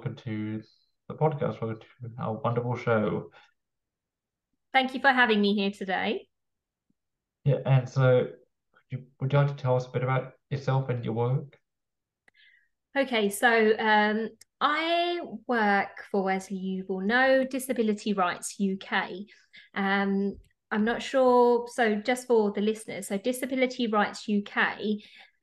welcome to the podcast. Welcome to our wonderful show. Thank you for having me here today. Yeah, and so would you, would you like to tell us a bit about yourself and your work? Okay, so um, I work for, as you will know, Disability Rights UK. Um, I'm not sure, so just for the listeners, so Disability Rights UK,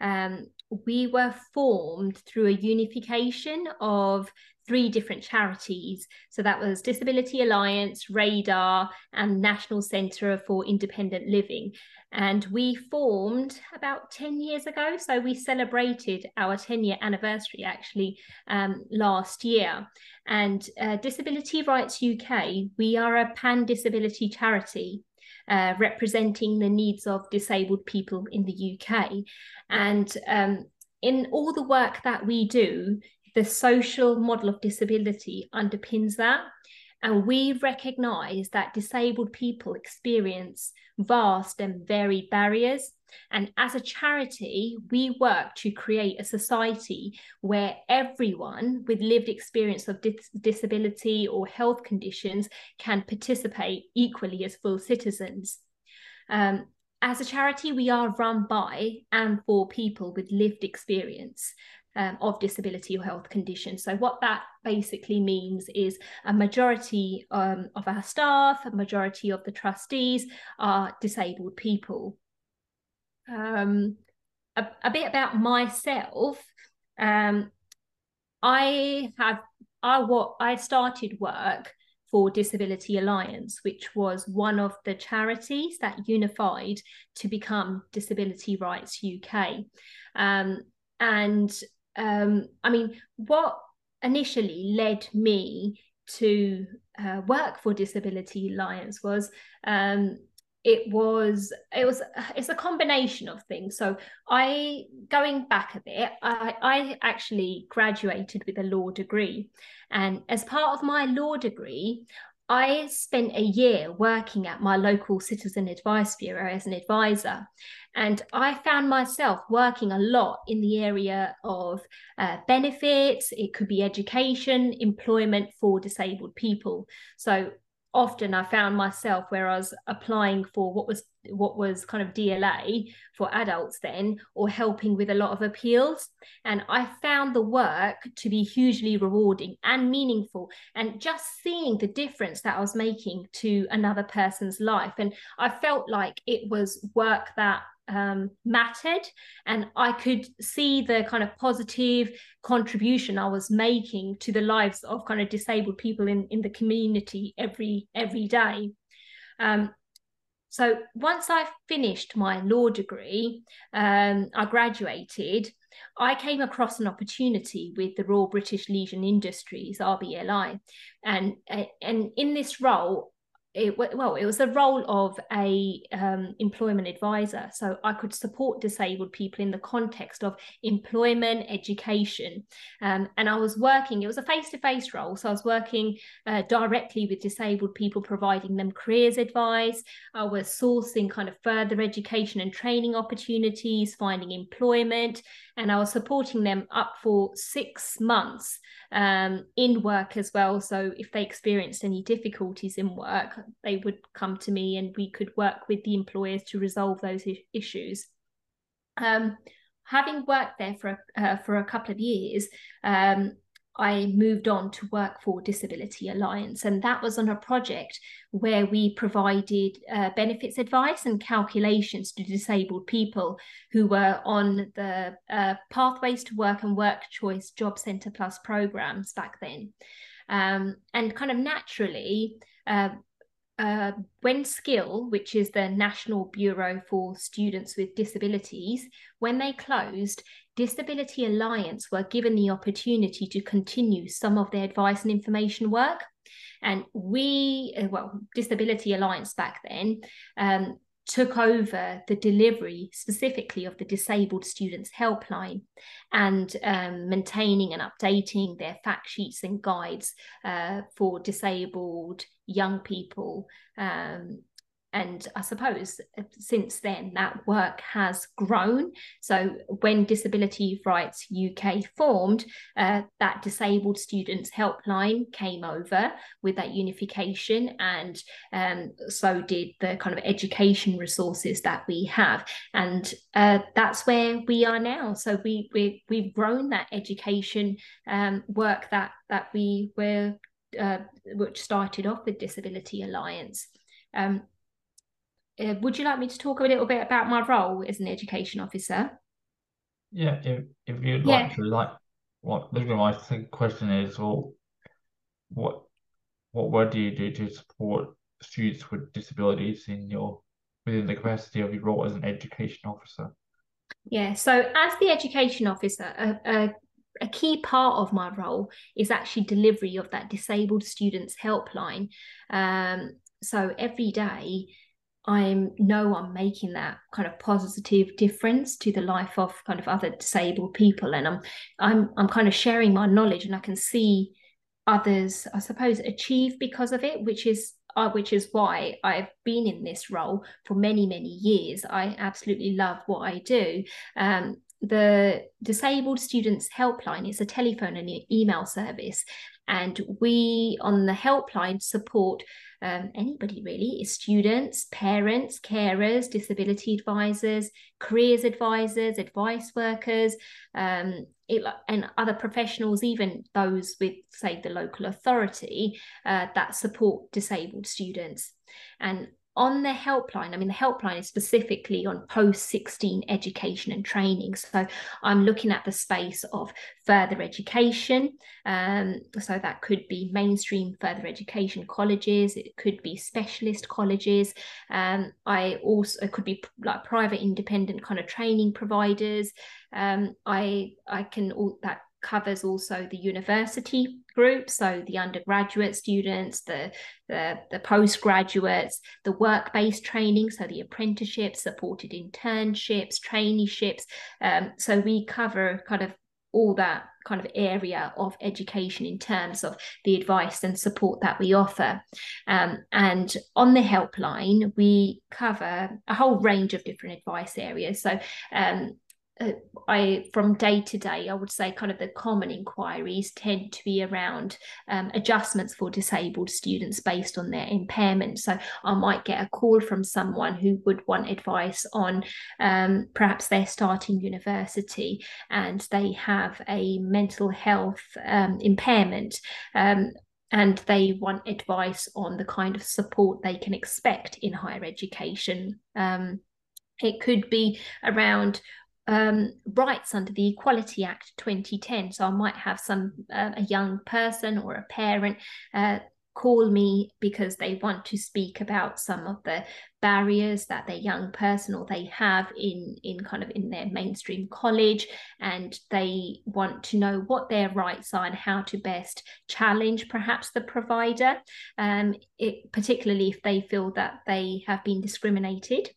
um, we were formed through a unification of three different charities. So that was Disability Alliance, Radar, and National Centre for Independent Living. And we formed about 10 years ago. So we celebrated our 10 year anniversary actually um, last year. And uh, Disability Rights UK, we are a pan disability charity. Uh, representing the needs of disabled people in the UK. And um, in all the work that we do, the social model of disability underpins that. And we recognize that disabled people experience vast and varied barriers. And as a charity, we work to create a society where everyone with lived experience of dis- disability or health conditions can participate equally as full citizens. Um, as a charity, we are run by and for people with lived experience um, of disability or health conditions. So, what that basically means is a majority um, of our staff, a majority of the trustees are disabled people. Um, a, a, bit about myself. Um, I have I what I started work for Disability Alliance, which was one of the charities that unified to become Disability Rights UK. Um, and um, I mean, what initially led me to uh, work for Disability Alliance was um, it was it was it's a combination of things. So i going back a bit i i actually graduated with a law degree. And as part of my law degree I spent a year working at my local citizen advice bureau as an advisor, and I found myself working a lot in the area of uh, benefits. It could be education, employment for disabled people. So often I found myself where I was applying for what was what was kind of DLA for adults then, or helping with a lot of appeals. And I found the work to be hugely rewarding and meaningful, and just seeing the difference that I was making to another person's life. And I felt like it was work that um, mattered and I could see the kind of positive contribution I was making to the lives of kind of disabled people in, in the community every every day. Um, so once I finished my law degree, um, I graduated. I came across an opportunity with the Royal British Legion Industries (RBLI), and and in this role, it, well, it was the role of a um, employment advisor. So I could support disabled people in the context of employment, education, um, and I was working. It was a face-to-face role, so I was working uh, directly with disabled people, providing them careers advice. I was sourcing kind of further education and training opportunities, finding employment, and I was supporting them up for six months um, in work as well. So if they experienced any difficulties in work, they would come to me and we could work with the employers to resolve those issues. Um, having worked there for a, uh, for a couple of years, um, I moved on to work for Disability Alliance, and that was on a project where we provided uh, benefits advice and calculations to disabled people who were on the uh, Pathways to Work and Work Choice Job Centre Plus programs back then. Um, and kind of naturally, uh, uh, when Skill, which is the National Bureau for Students with Disabilities, when they closed, Disability Alliance were given the opportunity to continue some of their advice and information work. And we, uh, well, Disability Alliance back then, um, took over the delivery specifically of the disabled students helpline and um, maintaining and updating their fact sheets and guides uh, for disabled young people um, and I suppose since then that work has grown. So when Disability Rights UK formed, uh, that disabled students helpline came over with that unification, and um, so did the kind of education resources that we have, and uh, that's where we are now. So we we we've grown that education um, work that that we were uh, which started off with Disability Alliance. Um, uh, would you like me to talk a little bit about my role as an education officer? Yeah, if if you'd Yeah. like to, like, what the my question is, well, what what work do you do to support students with disabilities in your within the capacity of your role as an education officer? Yeah, so as the education officer, a, a, a key part of my role is actually delivery of that disabled students helpline. Um, so every day, I know I'm making that kind of positive difference to the life of kind of other disabled people, and I'm I'm I'm kind of sharing my knowledge, and I can see others, I suppose, achieve because of it, which is uh, which is why I've been in this role for many many years. I absolutely love what I do. Um, the Disabled Students Helpline is a telephone and email service, and we on the helpline support um, anybody really is students, parents, carers, disability advisors, careers advisors, advice workers, um, it, and other professionals, even those with, say, the local authority uh, that support disabled students. And on the helpline, I mean, the helpline is specifically on post 16 education and training. So I'm looking at the space of further education. Um, so that could be mainstream further education colleges, it could be specialist colleges. Um, I also, could be like private independent kind of training providers. Um, I, I can, all that covers also the university group, so the undergraduate students, the the, the postgraduates, the work-based training, so the apprenticeships, supported internships, traineeships. Um, so we cover kind of all that kind of area of education in terms of the advice and support that we offer. Um, and on the helpline, we cover a whole range of different advice areas. So um, I from day to day, I would say kind of the common inquiries tend to be around um, adjustments for disabled students based on their impairment. So I might get a call from someone who would want advice on um, perhaps they're starting university and they have a mental health um, impairment. Um, and they want advice on the kind of support they can expect in higher education. Um, it could be around um, rights under the Equality Act 2010. So I might have some uh, a young person or a parent uh, call me because they want to speak about some of the barriers that their young person or they have in in kind of in their mainstream college and they want to know what their rights are and how to best challenge perhaps the provider um, it, particularly if they feel that they have been discriminated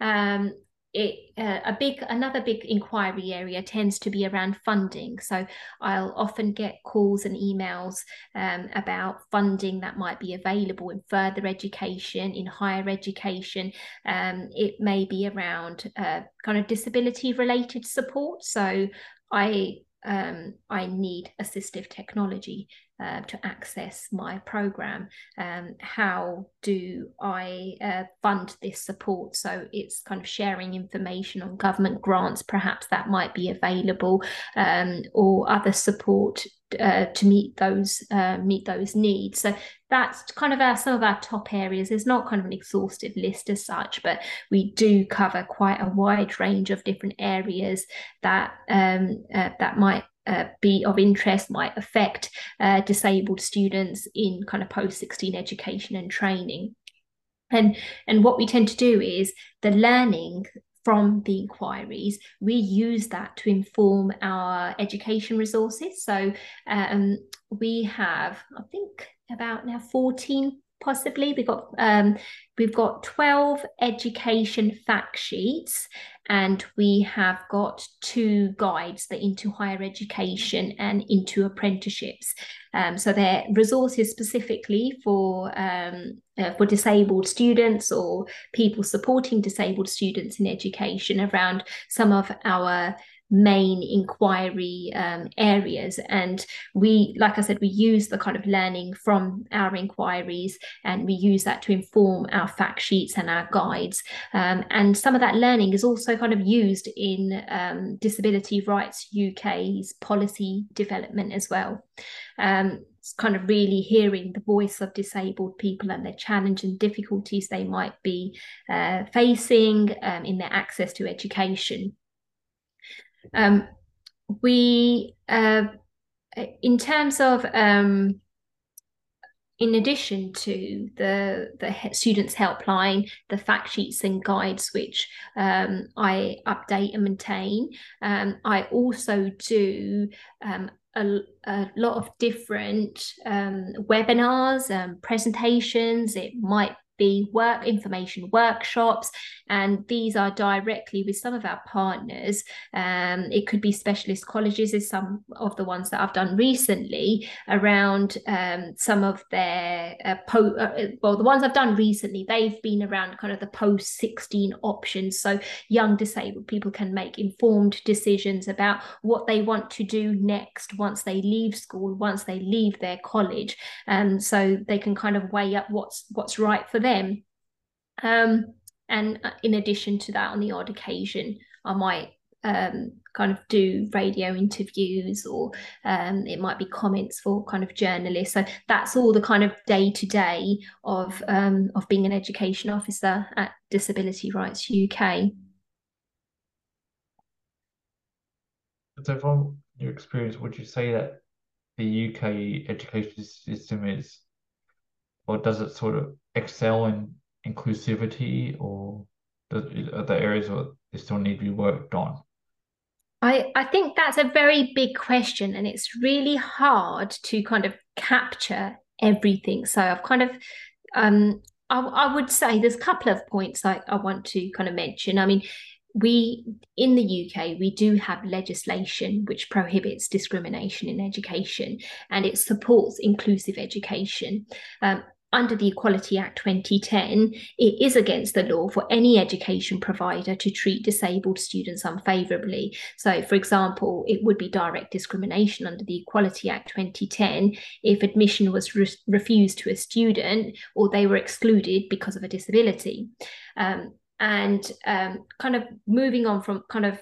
um, it uh, a big another big inquiry area tends to be around funding. So i'll often get calls and emails um, about funding that might be available in further education in higher education. Um, it may be around uh, kind of disability related support. So i um, I need assistive technology uh, to access my program. Um, how do I uh, fund this support? So it's kind of sharing information on government grants, perhaps that might be available, um, or other support uh, to meet those uh, meet those needs. So that's kind of our some of our top areas. There's not kind of an exhaustive list as such, but we do cover quite a wide range of different areas that um, uh, that might uh, be of interest, might affect uh, disabled students in kind of post 16 education and training. And, and what we tend to do is the learning from the inquiries, we use that to inform our education resources. So um, we have, I think, about now 14 possibly. We've got um, we've got 12 education fact sheets and we have got two guides that into higher education and into apprenticeships. Um, so they're resources specifically for um, uh, for disabled students or people supporting disabled students in education around some of our main inquiry um, areas. And we, like I said, we use the kind of learning from our inquiries and we use that to inform our fact sheets and our guides. Um, and some of that learning is also kind of used in um, Disability Rights UK's policy development as well. Um, it's kind of really hearing the voice of disabled people and their challenge and difficulties they might be uh, facing um, in their access to education. Um, we, uh, in terms of, um, in addition to the the students helpline, the fact sheets and guides which um, I update and maintain, um, I also do um, a, a, lot of different um, webinars, and presentations. It might be work information workshops, and these are directly with some of our partners. Um, it could be specialist colleges, is some of the ones that I've done recently around um, some of their uh, po- uh, well, the ones I've done recently, they've been around kind of the post 16 options, so young disabled people can make informed decisions about what they want to do next once they leave school, once they leave their college, and um, so they can kind of weigh up what's what's right for them them. Um, and uh, in addition to that, on the odd occasion, I might um, kind of do radio interviews or um, it might be comments for kind of journalists. So that's all the kind of day to day of um, of being an education officer at Disability Rights UK. So, from your experience, would you say that the UK education system is, or does it sort of excel in inclusivity or are there areas where they still need to be worked on? I, I think that's a very big question and it's really hard to kind of capture everything. So I've kind of um I, I would say there's a couple of points I, I want to kind of mention. I mean, we in the UK we do have legislation which prohibits discrimination in education and it supports inclusive education. Um, under the Equality Act 2010, it is against the law for any education provider to treat disabled students unfavourably. So, for example, it would be direct discrimination under the Equality Act 2010 if admission was re- refused to a student or they were excluded because of a disability. Um, and um, kind of moving on from kind of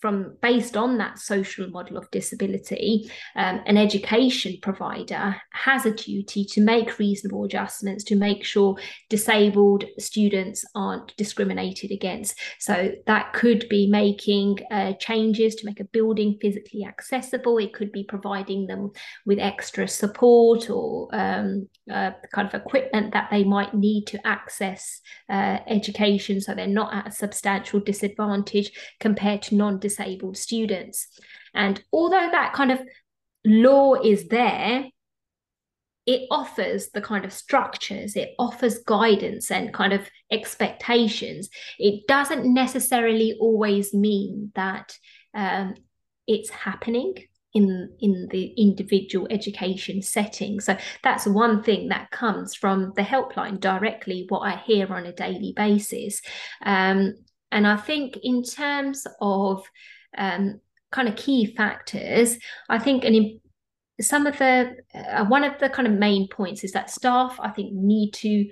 from based on that social model of disability, um, an education provider has a duty to make reasonable adjustments to make sure disabled students aren't discriminated against. So that could be making uh, changes to make a building physically accessible. It could be providing them with extra support or um, uh, kind of equipment that they might need to access uh, education so they're not at a substantial disadvantage compared to non disabled students. And although that kind of law is there, it offers the kind of structures, it offers guidance and kind of expectations. It doesn't necessarily always mean that um, it's happening in in the individual education setting so that's one thing that comes from the helpline directly what i hear on a daily basis um, and i think in terms of um, kind of key factors i think an some of the uh, one of the kind of main points is that staff i think need to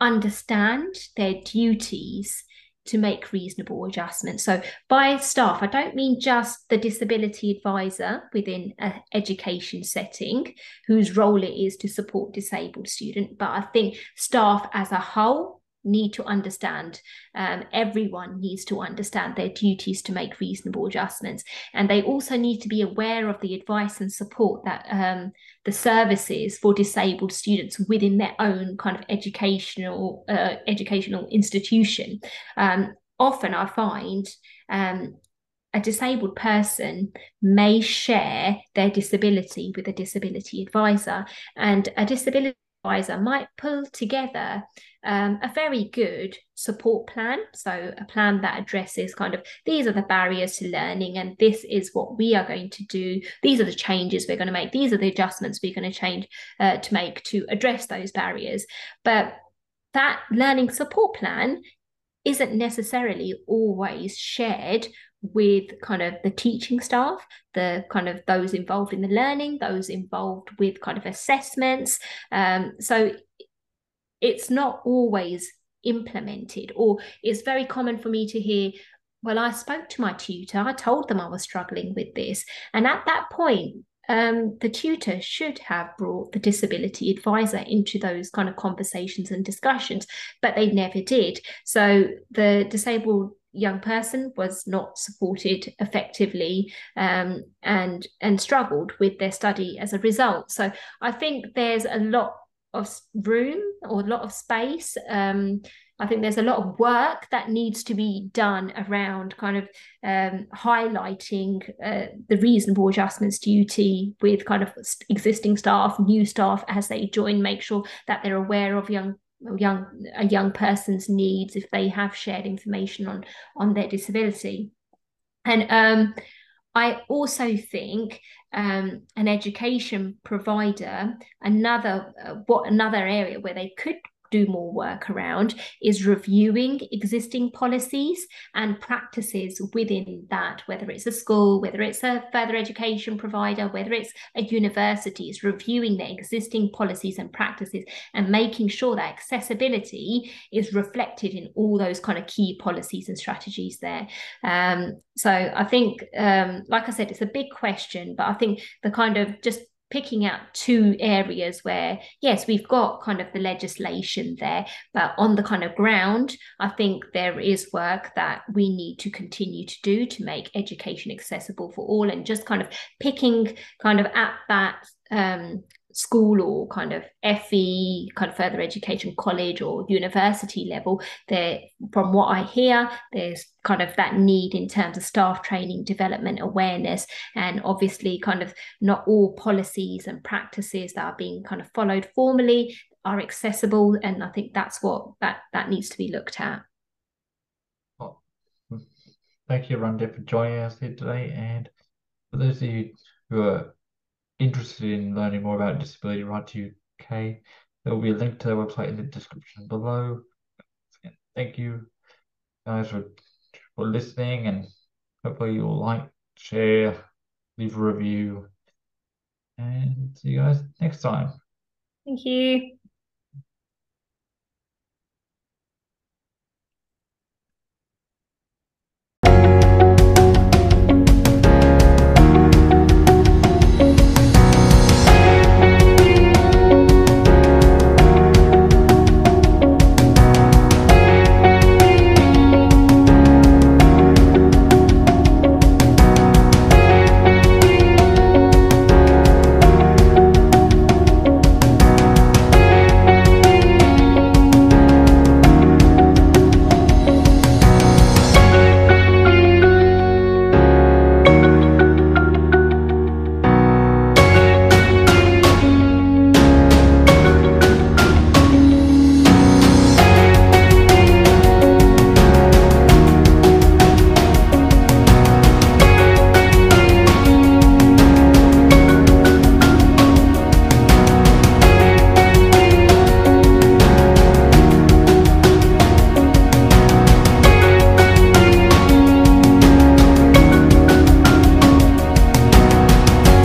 understand their duties to make reasonable adjustments. So, by staff, I don't mean just the disability advisor within an education setting, whose role it is to support disabled student, but I think staff as a whole need to understand, um, everyone needs to understand their duties to make reasonable adjustments. And they also need to be aware of the advice and support that um, the services for disabled students within their own kind of educational uh, educational institution. Um, often I find um, a disabled person may share their disability with a disability advisor, and a disability advisor might pull together um, a very good support plan. So, a plan that addresses kind of these are the barriers to learning, and this is what we are going to do. These are the changes we're going to make. These are the adjustments we're going to change uh, to make to address those barriers. But that learning support plan isn't necessarily always shared with kind of the teaching staff, the kind of those involved in the learning, those involved with kind of assessments. Um, so it's not always implemented, or it's very common for me to hear, well, I spoke to my tutor, I told them I was struggling with this. And at that point, um, the tutor should have brought the disability advisor into those kind of conversations and discussions, but they never did. So the disabled young person was not supported effectively um, and and struggled with their study as a result. So I think there's a lot of room or a lot of space um, I think there's a lot of work that needs to be done around kind of um, highlighting uh, the reasonable adjustments duty with kind of existing staff, new staff as they join, make sure that they're aware of young young a young person's needs if they have shared information on on their disability. And um, I also think um, an education provider, another uh, what another area where they could do more work around is reviewing existing policies and practices within that, whether it's a school, whether it's a further education provider, whether it's a university, is reviewing their existing policies and practices and making sure that accessibility is reflected in all those kind of key policies and strategies there. Um, so I think, um, like I said, it's a big question, but I think the kind of just picking out two areas where yes we've got kind of the legislation there but on the kind of ground i think there is work that we need to continue to do to make education accessible for all and just kind of picking kind of at that um, school or kind of FE, kind of further education college or university level, there from what I hear, there's kind of that need in terms of staff training, development, awareness, and obviously kind of not all policies and practices that are being kind of followed formally are accessible. And I think that's what that that needs to be looked at. Well, thank you, Rundip, for joining us here today. And for those of you who are interested in learning more about Disability Rights UK, there will be a link to their website in the description below. Thank you guys for, for listening and hopefully you'll like, share, leave a review, and see you guys next time. Thank you.